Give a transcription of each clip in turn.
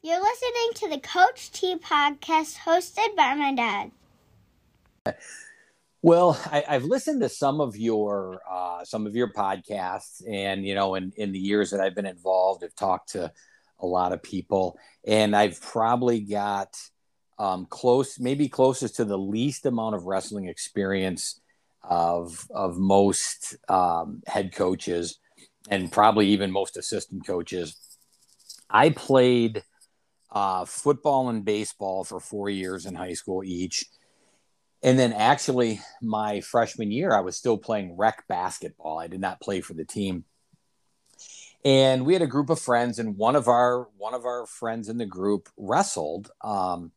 You're listening to the Coach T podcast hosted by my dad. Well, I, have listened to some of your uh, some of your podcasts, and you know, in in the years that I've been involved, I've talked to a lot of people, and I've probably got um, close, maybe closest to the least amount of wrestling experience of of most um, head coaches, and probably even most assistant coaches. I played uh, football and baseball for four years in high school each. And then actually my freshman year i was still playing rec basketball. I did not play for the team. And we had a group of friends and one of our one of our friends in the group wrestled. Um,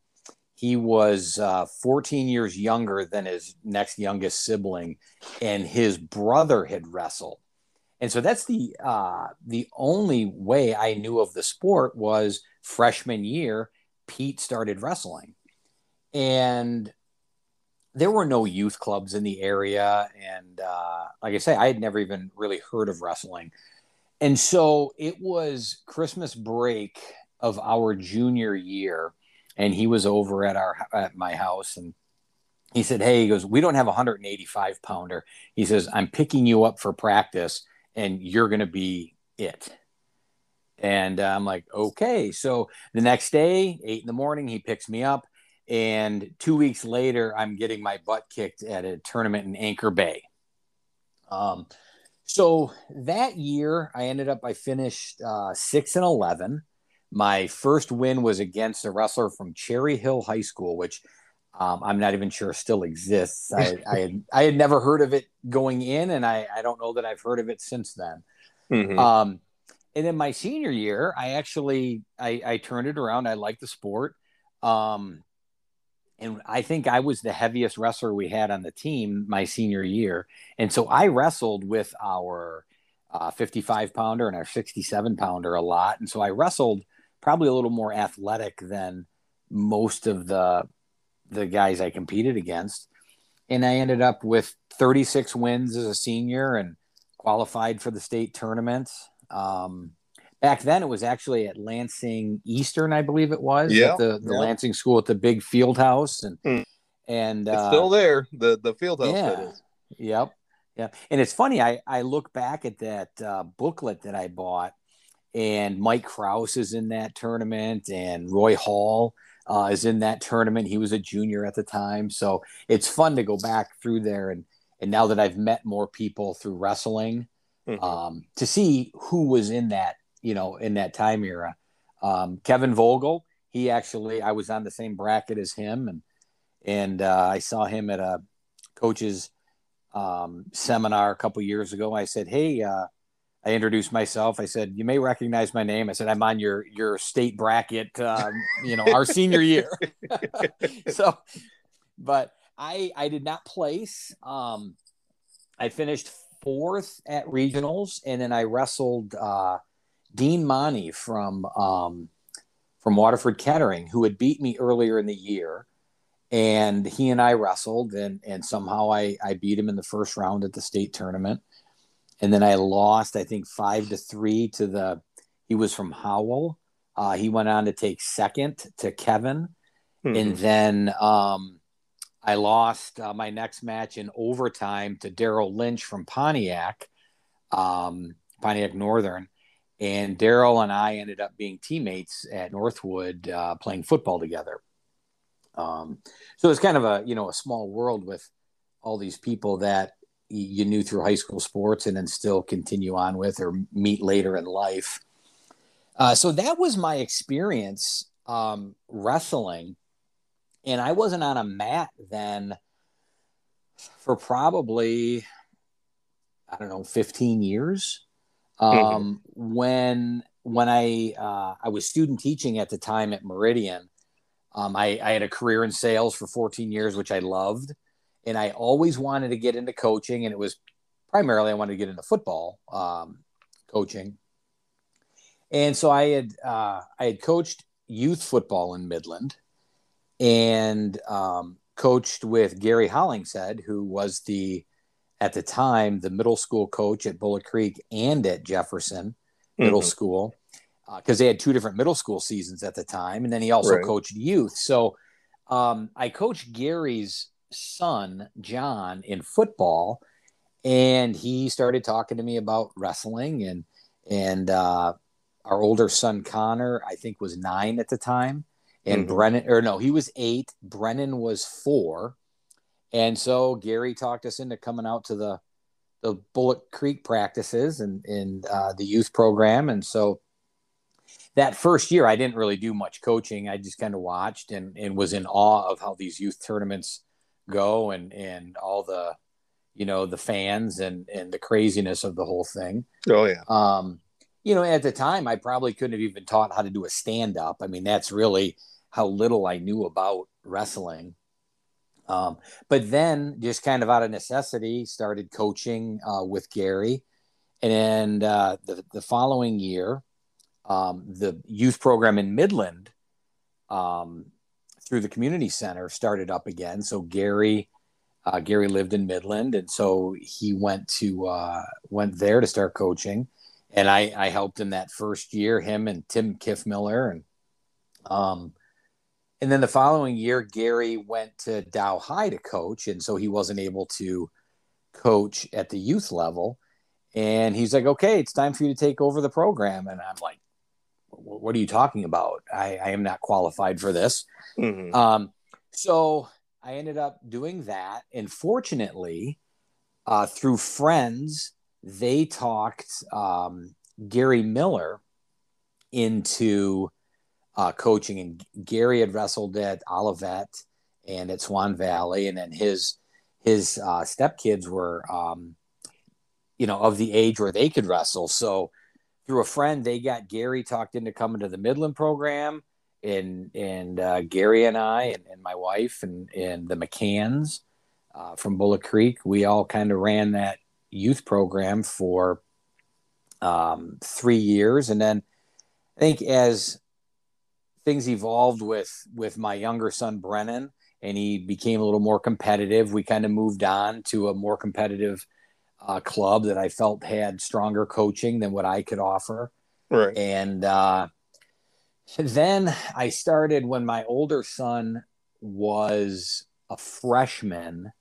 he was uh, 14 years younger than his next youngest sibling and his brother had wrestled and so that's the uh, the only way i knew of the sport was freshman year pete started wrestling. And there were no youth clubs in the area. And uh, like i say i had never even really heard of wrestling. And so it was christmas break of our junior year and he was over at our at my house and he said hey he goes we don't have a 185 pounder. He says i'm picking you up for practice and you're going to be it and uh, i'm like okay so the next day eight in the morning he picks me up and two weeks later, I'm getting my butt kicked at a tournament in Anchor Bay. Um, so that year, I ended up, I finished uh, six and 11. My first win was against a wrestler from Cherry Hill High School, which um, I'm not even sure still exists. I, I, had, I had never heard of it going in, and I, I don't know that I've heard of it since then. Mm-hmm. Um, and then my senior year, I actually I, I turned it around. I liked the sport. Um, and I think I was the heaviest wrestler we had on the team my senior year. And so I wrestled with our uh, 55 pounder and our 67 pounder a lot. And so I wrestled probably a little more athletic than most of the the guys I competed against. And I ended up with 36 wins as a senior and qualified for the state tournament. Um, back then it was actually at Lansing Eastern, I believe it was. Yeah, the, the yeah. Lansing school at the big field house. And mm. and it's uh, still there, the the field house yeah. that is. Yep. Yeah. And it's funny, I, I look back at that uh, booklet that I bought, and Mike Kraus is in that tournament, and Roy Hall uh, is in that tournament. He was a junior at the time. So it's fun to go back through there. And, and now that I've met more people through wrestling, Mm-hmm. um, to see who was in that you know, in that time era. Um, Kevin Vogel, he actually, I was on the same bracket as him, and and uh, I saw him at a coach's um, seminar a couple years ago. I said, "Hey," uh, I introduced myself. I said, "You may recognize my name." I said, "I'm on your your state bracket, um, you know, our senior year." so, but I I did not place. Um, I finished fourth at regionals, and then I wrestled. Uh, Dean Monty from um, from Waterford Kettering, who had beat me earlier in the year, and he and I wrestled, and and somehow I I beat him in the first round at the state tournament, and then I lost I think five to three to the he was from Howell. Uh, he went on to take second to Kevin, mm-hmm. and then um, I lost uh, my next match in overtime to Daryl Lynch from Pontiac, um, Pontiac Northern and Daryl and I ended up being teammates at Northwood uh, playing football together. Um, so it's kind of a you know a small world with all these people that you knew through high school sports and then still continue on with or meet later in life. Uh, so that was my experience um, wrestling, and I wasn't on a mat then for probably I don't know 15 years. Um, mm-hmm. When when I uh, I was student teaching at the time at Meridian, um, I, I had a career in sales for 14 years, which I loved, and I always wanted to get into coaching, and it was primarily I wanted to get into football um, coaching. And so I had uh, I had coached youth football in Midland, and um, coached with Gary Hollingshead, who was the at the time the middle school coach at Bullock Creek and at Jefferson Middle mm-hmm. School. because uh, they had two different middle school seasons at the time, and then he also right. coached youth. So um, I coached Gary's son John in football, and he started talking to me about wrestling and and uh, our older son Connor, I think, was nine at the time, and mm-hmm. Brennan, or no, he was eight. Brennan was four, and so Gary talked us into coming out to the the Bullock Creek practices and in uh, the youth program, and so that first year I didn't really do much coaching. I just kind of watched and and was in awe of how these youth tournaments go and and all the you know the fans and and the craziness of the whole thing. Oh yeah. Um, you know, at the time, I probably couldn't have even taught how to do a stand up. I mean, that's really how little I knew about wrestling. Um, but then, just kind of out of necessity, started coaching uh, with Gary. And uh, the, the following year, um, the youth program in Midland um, through the community center started up again. So Gary, uh, Gary lived in Midland, and so he went to uh, went there to start coaching and I, I helped him that first year, him and Tim Kiffmiller, and um, and then the following year, Gary went to Dow High to coach, and so he wasn't able to coach at the youth level. And he's like, "Okay, it's time for you to take over the program." And I'm like, "What are you talking about? I, I am not qualified for this." Mm-hmm. Um, so I ended up doing that, and fortunately, uh, through friends they talked um, Gary Miller into uh, coaching, and Gary had wrestled at Olivet and at Swan Valley, and then his his uh, stepkids were, um, you know, of the age where they could wrestle. So through a friend, they got Gary talked into coming to the Midland program, and and uh, Gary and I and, and, my wife and and the McCanns uh, from Bullock Creek, we all kind of ran that youth program for um, three years, and then I think as things evolved with with my younger son Brennan, and he became a little more competitive, we kind of moved on to a more competitive uh, club that I felt had stronger coaching than what I could offer. Right. And uh, then I started when my older son was a freshman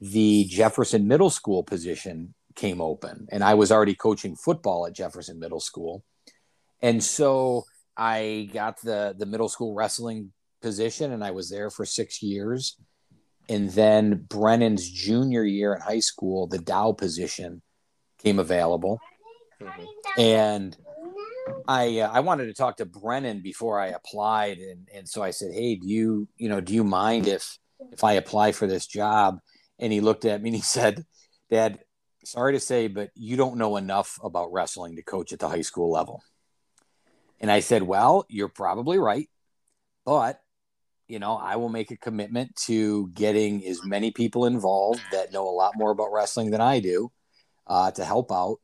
the Jefferson Middle School position came open, and I was already coaching football at Jefferson Middle School, and so I got the the middle school wrestling position, and I was there for six years. And then Brennan's junior year in high school, the Dow position came available, mm-hmm. and I uh, I wanted to talk to Brennan before I applied, and and so I said, hey, do you you know do you mind if if I apply for this job? and he looked at me and he said, Dad, sorry to say, but you don't know enough about wrestling to coach at the high school level. And I said, Well, you're probably right. But, you know, I will make a commitment to getting as many people involved that know a lot more about wrestling than I do uh, to help out.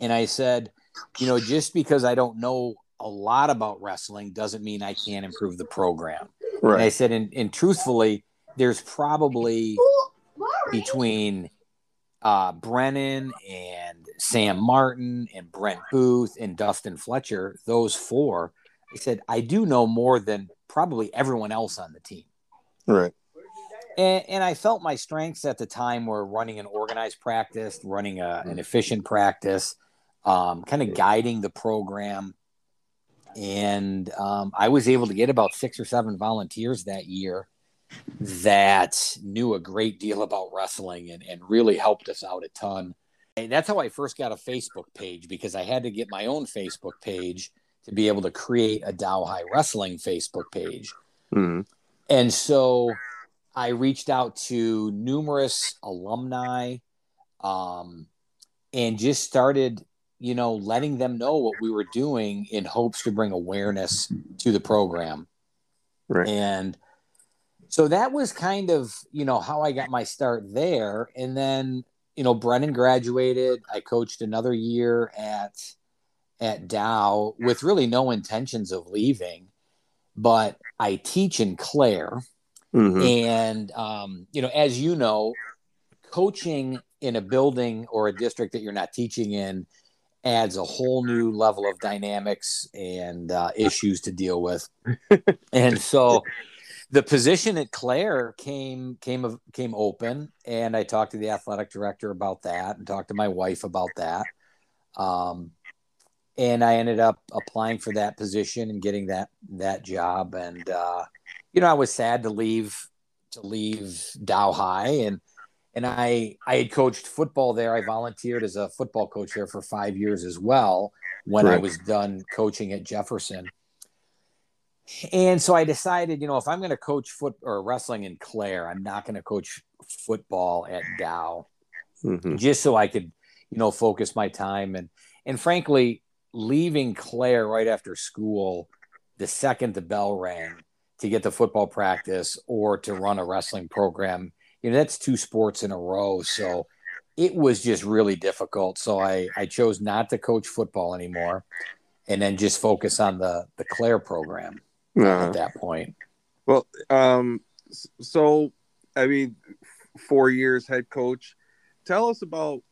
And I said, You know, just because I don't know a lot about wrestling doesn't mean I can't improve the program. Right. And I said, and, and truthfully, there's probably between uh, Brennan and Sam Martin and Brent Booth and Dustin Fletcher, those four, I said, I do know more than probably everyone else on the team. Right. And, and I felt my strengths at the time were running an organized practice, running a, an efficient practice, um, kind of guiding the program. And um, I was able to get about six or seven volunteers that year that knew a great deal about wrestling and, and really helped us out a ton. And that's how I first got a Facebook page because I had to get my own Facebook page to be able to create a Dow High Wrestling Facebook page. Mm-hmm. And so I reached out to numerous alumni um, and just started, you know, letting them know what we were doing in hopes to bring awareness to the program. Right. And so that was kind of you know how I got my start there, and then you know Brennan graduated. I coached another year at at Dow with really no intentions of leaving, but I teach in Clare, mm-hmm. and um, you know as you know, coaching in a building or a district that you're not teaching in adds a whole new level of dynamics and uh, issues to deal with. and so the position at Clare came came came open, and I talked to the athletic director about that, and talked to my wife about that. Um, and I ended up applying for that position and getting that that job. And uh, you know, I was sad to leave to leave Dow High, and and I I had coached football there. I volunteered as a football coach there for five years as well when right. I was done coaching at Jefferson. And so I decided, you know, if I'm going to coach foot or wrestling in Clare, I'm not going to coach football at Dow, mm-hmm. just so I could, you know, focus my time and and frankly, leaving Clare right after school, the second the bell rang to get to football practice or to run a wrestling program, you know, that's two sports in a row. So it was just really difficult. So I I chose not to coach football anymore, and then just focus on the the Clare program uh, at that point. Well, um, so I mean, four years head coach. Tell us about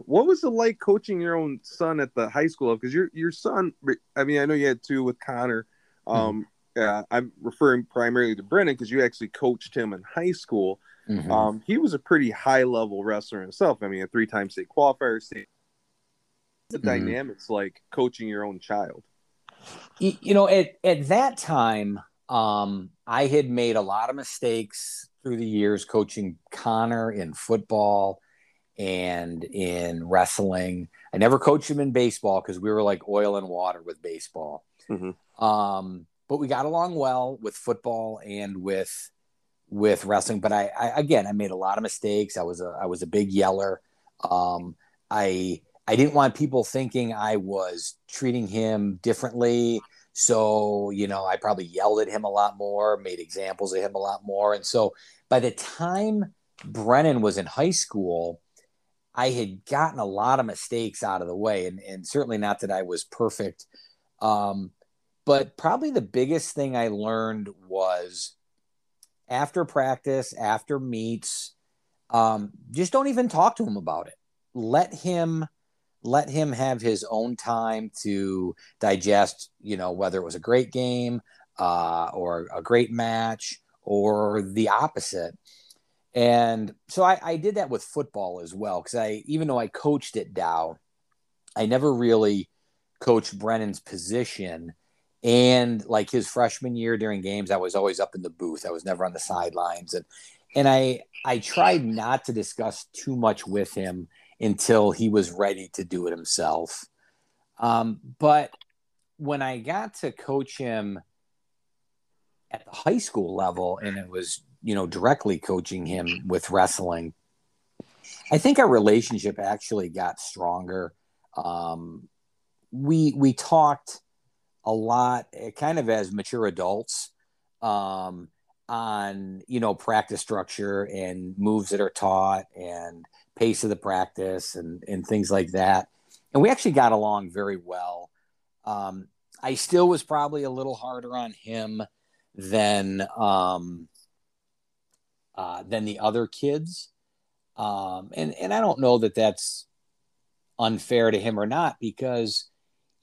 what was it like coaching your own son at the high school? Because your your son, I mean, I know you had two with Connor. Mm-hmm. Um, mm-hmm. Yeah, I'm referring primarily to Brennan because you actually coached him in high school. Mm-hmm. Um, he was a pretty high level wrestler himself. I mean, a three time state qualifier, state. The mm-hmm. dynamics like coaching your own child you know, at at that time, um, I had made a lot of mistakes through the years coaching Connor in football and in wrestling. I never coached him in baseball because we were like oil and water with baseball. Mm-hmm. Um, but we got along well with football and with with wrestling. But I, I, again, I made a lot of mistakes. I was a I was a big yeller. Um, I I didn't want people thinking I was treating him differently. So, you know, I probably yelled at him a lot more, made examples of him a lot more. And so by the time Brennan was in high school, I had gotten a lot of mistakes out of the way. And, and certainly not that I was perfect. Um, but probably the biggest thing I learned was after practice, after meets, um, just don't even talk to him about it. Let him let him have his own time to digest, you know, whether it was a great game uh, or a great match or the opposite. And so I, I did that with football as well because I, even though I coached at Dow, I never really coached Brennan's position. And like his freshman year during games, I was always up in the booth. I was never on the sidelines, and and I I tried not to discuss too much with him until he was ready to do it himself. Um, but when I got to coach him at the high school level, and it was, you know, directly coaching him with wrestling, I think our relationship actually got stronger. Um, we we talked a lot, eh, kind of as mature adults, um, on you know practice structure and moves that are taught and pace of the practice and and things like that. And we actually got along very well. Um, I still was probably a little harder on him than um, uh, than the other kids, um, and and I don't know that that's unfair to him or not because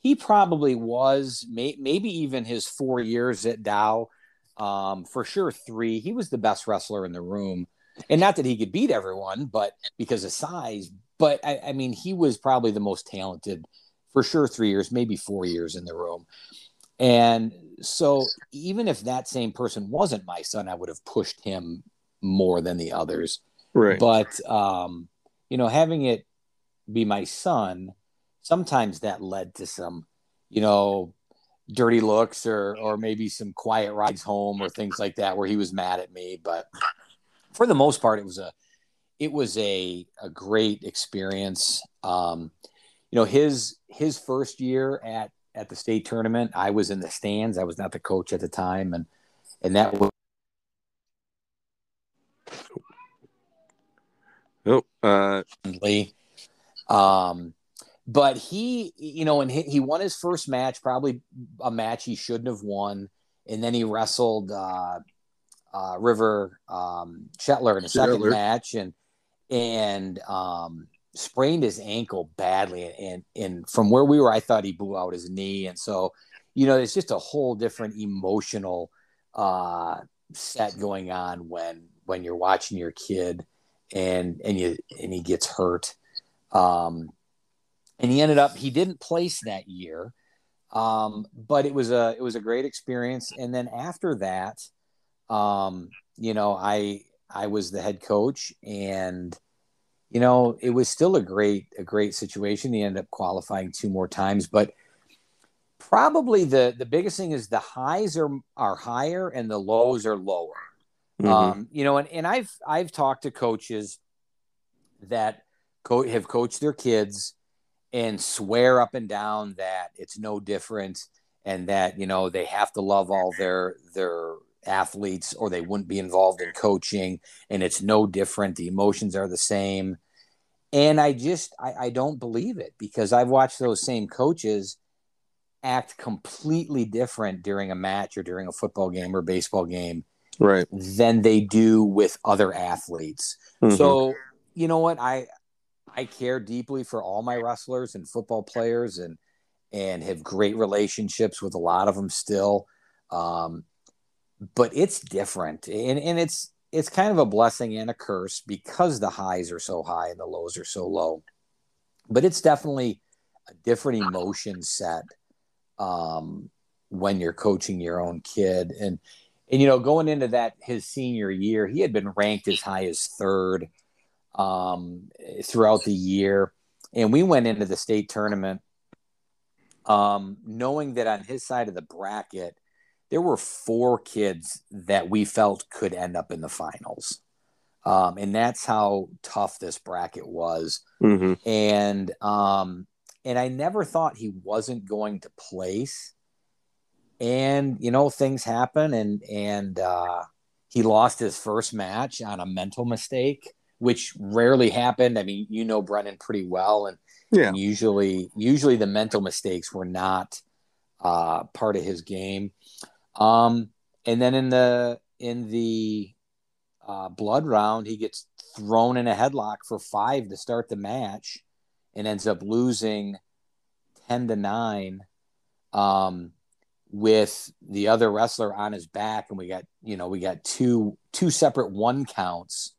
he probably was may, maybe even his four years at Dow, um, for sure three. He was the best wrestler in the room and not that he could beat everyone, but because of size. But I, I mean, he was probably the most talented for sure. Three years, maybe four years in the room. And so, even if that same person wasn't my son, I would have pushed him more than the others. Right. But, um, you know, having it be my son, sometimes that led to some, you know, dirty looks or, or maybe some quiet rides home or things like that where he was mad at me. But for the most part, it was a it was a a great experience. Um, you know, his his first year at at the state tournament, I was in the stands. I was not the coach at the time, and and that was. Oh, uh, um, but he, you know, and he, he won his first match, probably a match he shouldn't have won, and then he wrestled uh, uh, River um, Shetler in the second match, and and um, sprained his ankle badly, and and from where we were, I thought he blew out his knee, and so you know, it's just a whole different emotional uh, set going on when when you're watching your kid and and you and he gets hurt. Um, and he ended up he didn't place that year, um, but it was a it was a great experience. And then after that, um, you know, I I was the head coach, and you know, it was still a great a great situation. He ended up qualifying two more times, but probably the the biggest thing is the highs are are higher and the lows are lower. Mm-hmm. Um, you know, and, and I've I've talked to coaches that co- have coached their kids and swear up and down that it's no different and that you know they have to love all their their athletes or they wouldn't be involved in coaching and it's no different. The emotions are the same. And i just I, I don't believe it because i've watched those same coaches act completely different during a match or during a football game or baseball game right. than they do with other athletes. Mm-hmm. so you know what? I i care deeply for all my wrestlers and football players and and have great relationships with a lot of them still. Um, but it's different and and it's it's kind of a blessing and a curse because the highs are so high and the lows are so low. But it's definitely a different emotion set um, when you're coaching your own kid. And and you know, going into that his senior year, he had been ranked as high as third um, throughout the year, and we went into the state tournament um, knowing that on his side of the bracket there were four kids that we felt could end up in the finals. Um, and that's how tough this bracket was. Mm-hmm. And um, and I never thought he wasn't going to place. And you know, things happen, and and uh, he lost his first match on a mental mistake, which rarely happened. I mean, you know Brennan pretty well, and, yeah. and usually usually the mental mistakes were not uh, part of his game. Um, and then in the in the uh, blood round, he gets thrown in a headlock for five to start the match and ends up losing 10 to 9 um, with the other wrestler on his back and we got you know we got two two separate one counts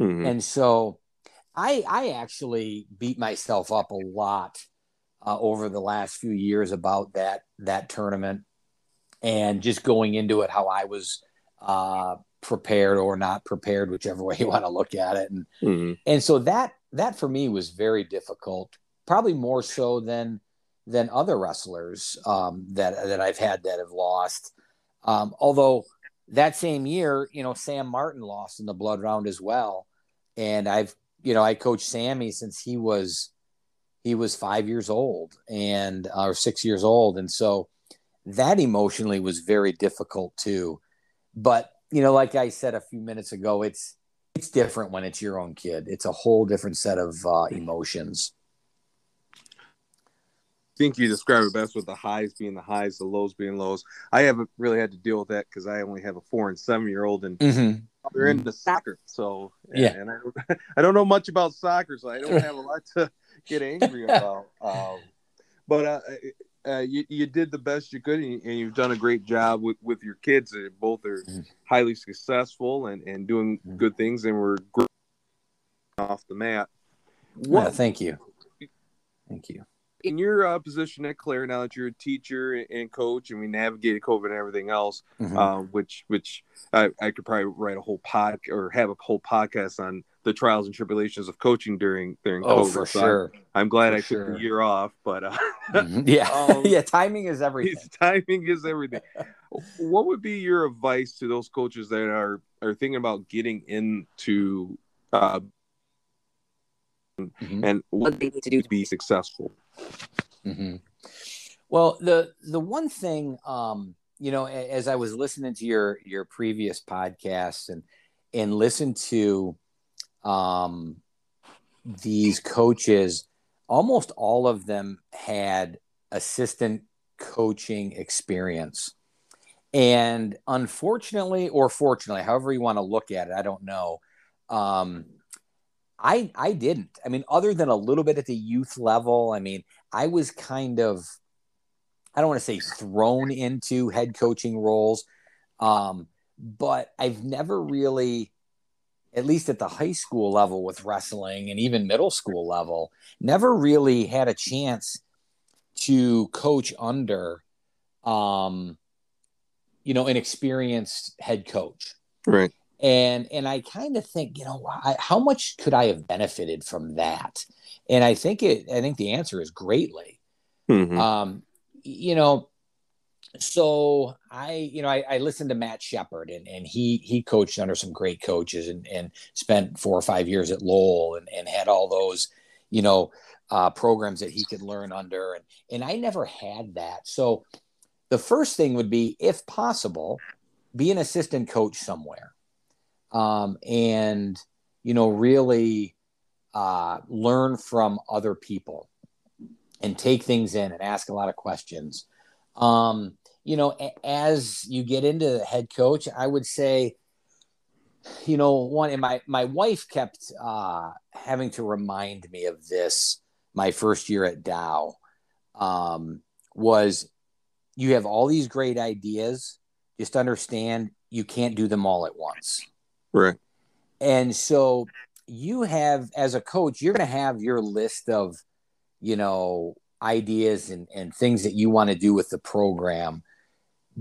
mm-hmm. and so i i actually beat myself up a lot uh, over the last few years about that that tournament and just going into it how i was uh, prepared or not prepared whichever way you want to look at it and mm-hmm. and so that that for me was very difficult probably more so than than other wrestlers um, that that I've had that have lost. Um, although that same year, you know, Sam Martin lost in the blood round as well, and I've you know I coached Sammy since he was he was five years old and uh, or six years old, and so that emotionally was very difficult too. But you know, like I said a few minutes ago, it's it's different when it's your own kid. It's a whole different set of uh, emotions think you describe it best with the highs being the highs, the lows being lows. I haven't really had to deal with that because I only have a four and seven year old, and mm-hmm. they're into soccer. So yeah, and, I, don't, I don't know much about soccer, so I don't have a lot to get angry about. Um, but uh, uh, you, you did the best you could, and, you, have done a great job with, with your kids. Both are mm-hmm. highly successful and, and doing mm-hmm. good things, and we're off the mat. What, yeah, thank you. Thank you in your uh, position at Clare now that you're a teacher and coach, and we navigated COVID and everything else, mm-hmm. uh, which which I, I, could probably write a whole pod or have a whole podcast on the trials and tribulations of coaching during during oh, COVID. For so sure. I'm, I'm glad for I took sure. a year off, but uh, mm-hmm. yeah, um, yeah, timing is everything. Timing is everything. what would be your advice to those coaches that are are thinking about getting into uh, mm-hmm. and what they need to do to be successful. Mm-hmm. Well, the the one thing, um, you know, as I was listening to your your previous podcasts and and listen to um, these coaches, almost all of them had assistant coaching experience. And unfortunately, or fortunately, however you want to look at it, I don't know. Um, I I didn't. I mean, other than a little bit at the youth level, I mean, I was kind of I don't want to say thrown into head coaching roles, um, but I've never really, at least at the high school level with wrestling and even middle school level, never really had a chance to coach under, um, you know, an experienced head coach. Right and and i kind of think you know I, how much could i have benefited from that? And i think it i think the answer is greatly. Mm-hmm. um you know so i you know i, I listened to matt shepard and, and he he coached under some great coaches and, and spent four or five years at lowell and, and had all those you know uh, programs that he could learn under and and i never had that. So the first thing would be if possible be an assistant coach somewhere um, and you know really uh, learn from other people and take things in and ask a lot of questions. Um, you know, as you get into head coach, I would say, you know, one and my my wife kept uh, having to remind me of this. My first year at Dow um, was you have all these great ideas. Just understand you can't do them all at once. Right. And so you have, as a coach, you're going to have your list of, you know, ideas and, and things that you want to do with the program.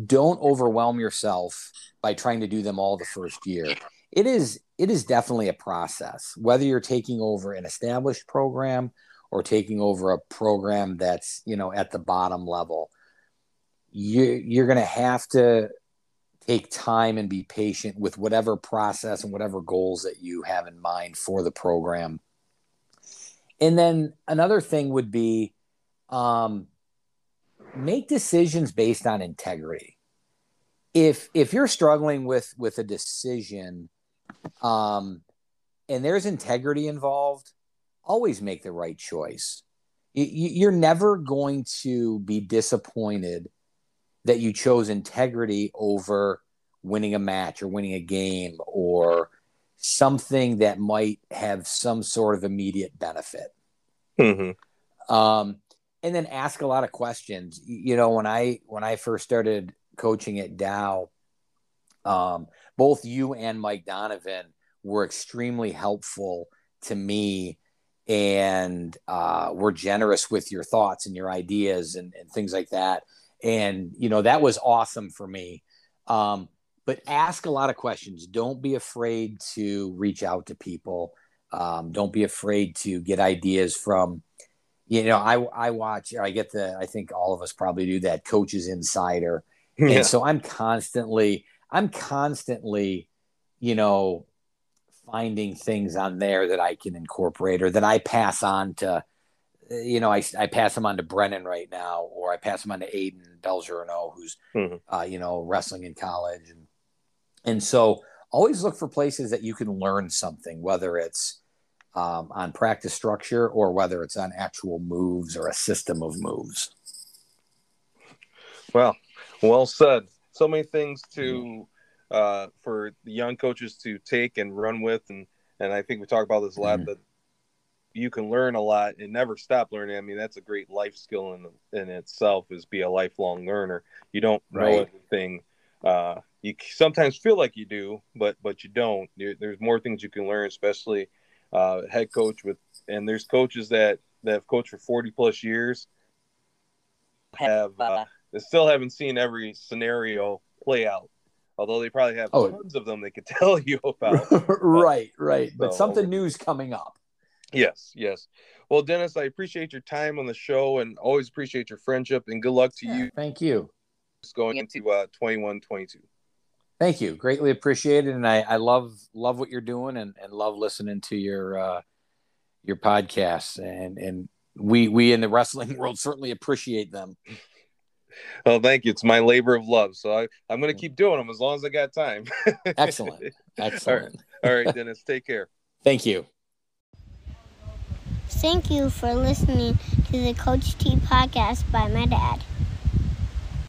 Don't overwhelm yourself by trying to do them all the first year. It is it is definitely a process. Whether you're taking over an established program or taking over a program that's you know at the bottom level, you you're going to have to take time and be patient with whatever process and whatever goals that you have in mind for the program. And then another thing would be um, make decisions based on integrity. If if you're struggling with with a decision, um, and there's integrity involved, always make the right choice. You, you're never going to be disappointed that you chose integrity over winning a match or winning a game or something that might have some sort of immediate benefit. Mm-hmm. Um, and then ask a lot of questions. You know, when I when I first started coaching at Dow, um, both you and Mike Donovan were extremely helpful to me and uh, were generous with your thoughts and your ideas and, and things like that and you know that was awesome for me. Um, but ask a lot of questions. Don't be afraid to reach out to people. Um, don't be afraid to get ideas from you know i i watch i get the i think all of us probably do that coaches insider. Yeah. and so i'm constantly i'm constantly you know finding things on there that i can incorporate or that i pass on to you know, I, I pass him on to Brennan right now, or I pass him on to Aiden Belgerino, who's, mm-hmm. uh, you know, wrestling in college. And, and so always look for places that you can learn something, whether it's um, on practice structure or whether it's on actual moves or a system of moves. Well, well said. So many things to, uh, for the young coaches to take and run with. And, and I think we talk about this a lot, mm-hmm. that you can learn a lot and never stop learning. I mean, that's a great life skill in in itself is be a lifelong learner. You don't right. know everything. Uh, you sometimes feel like you do, but but you don't. there's more things you can learn, especially uh, head coach with. And there's coaches that that have coached for 40 plus years have uh, still haven't seen every scenario play out. Although they probably have oh. tons of them they could tell you about. right, right. But something new's coming up. Yes, yes. Well, Dennis, I appreciate your time on the show and always appreciate your friendship and good luck to yeah, you. Thank you. Just going into uh 21 22. Thank you. Greatly appreciated. And I, I love love what you're doing and, and love listening to your uh your podcasts and and we we in the wrestling world certainly appreciate them. Well, thank you. It's my labor of love. So I, I'm going to keep doing them as long as I got time. Excellent. Excellent. All right. All right, Dennis. Take care. Thank you. Thank you for listening to the Coach T podcast by my dad.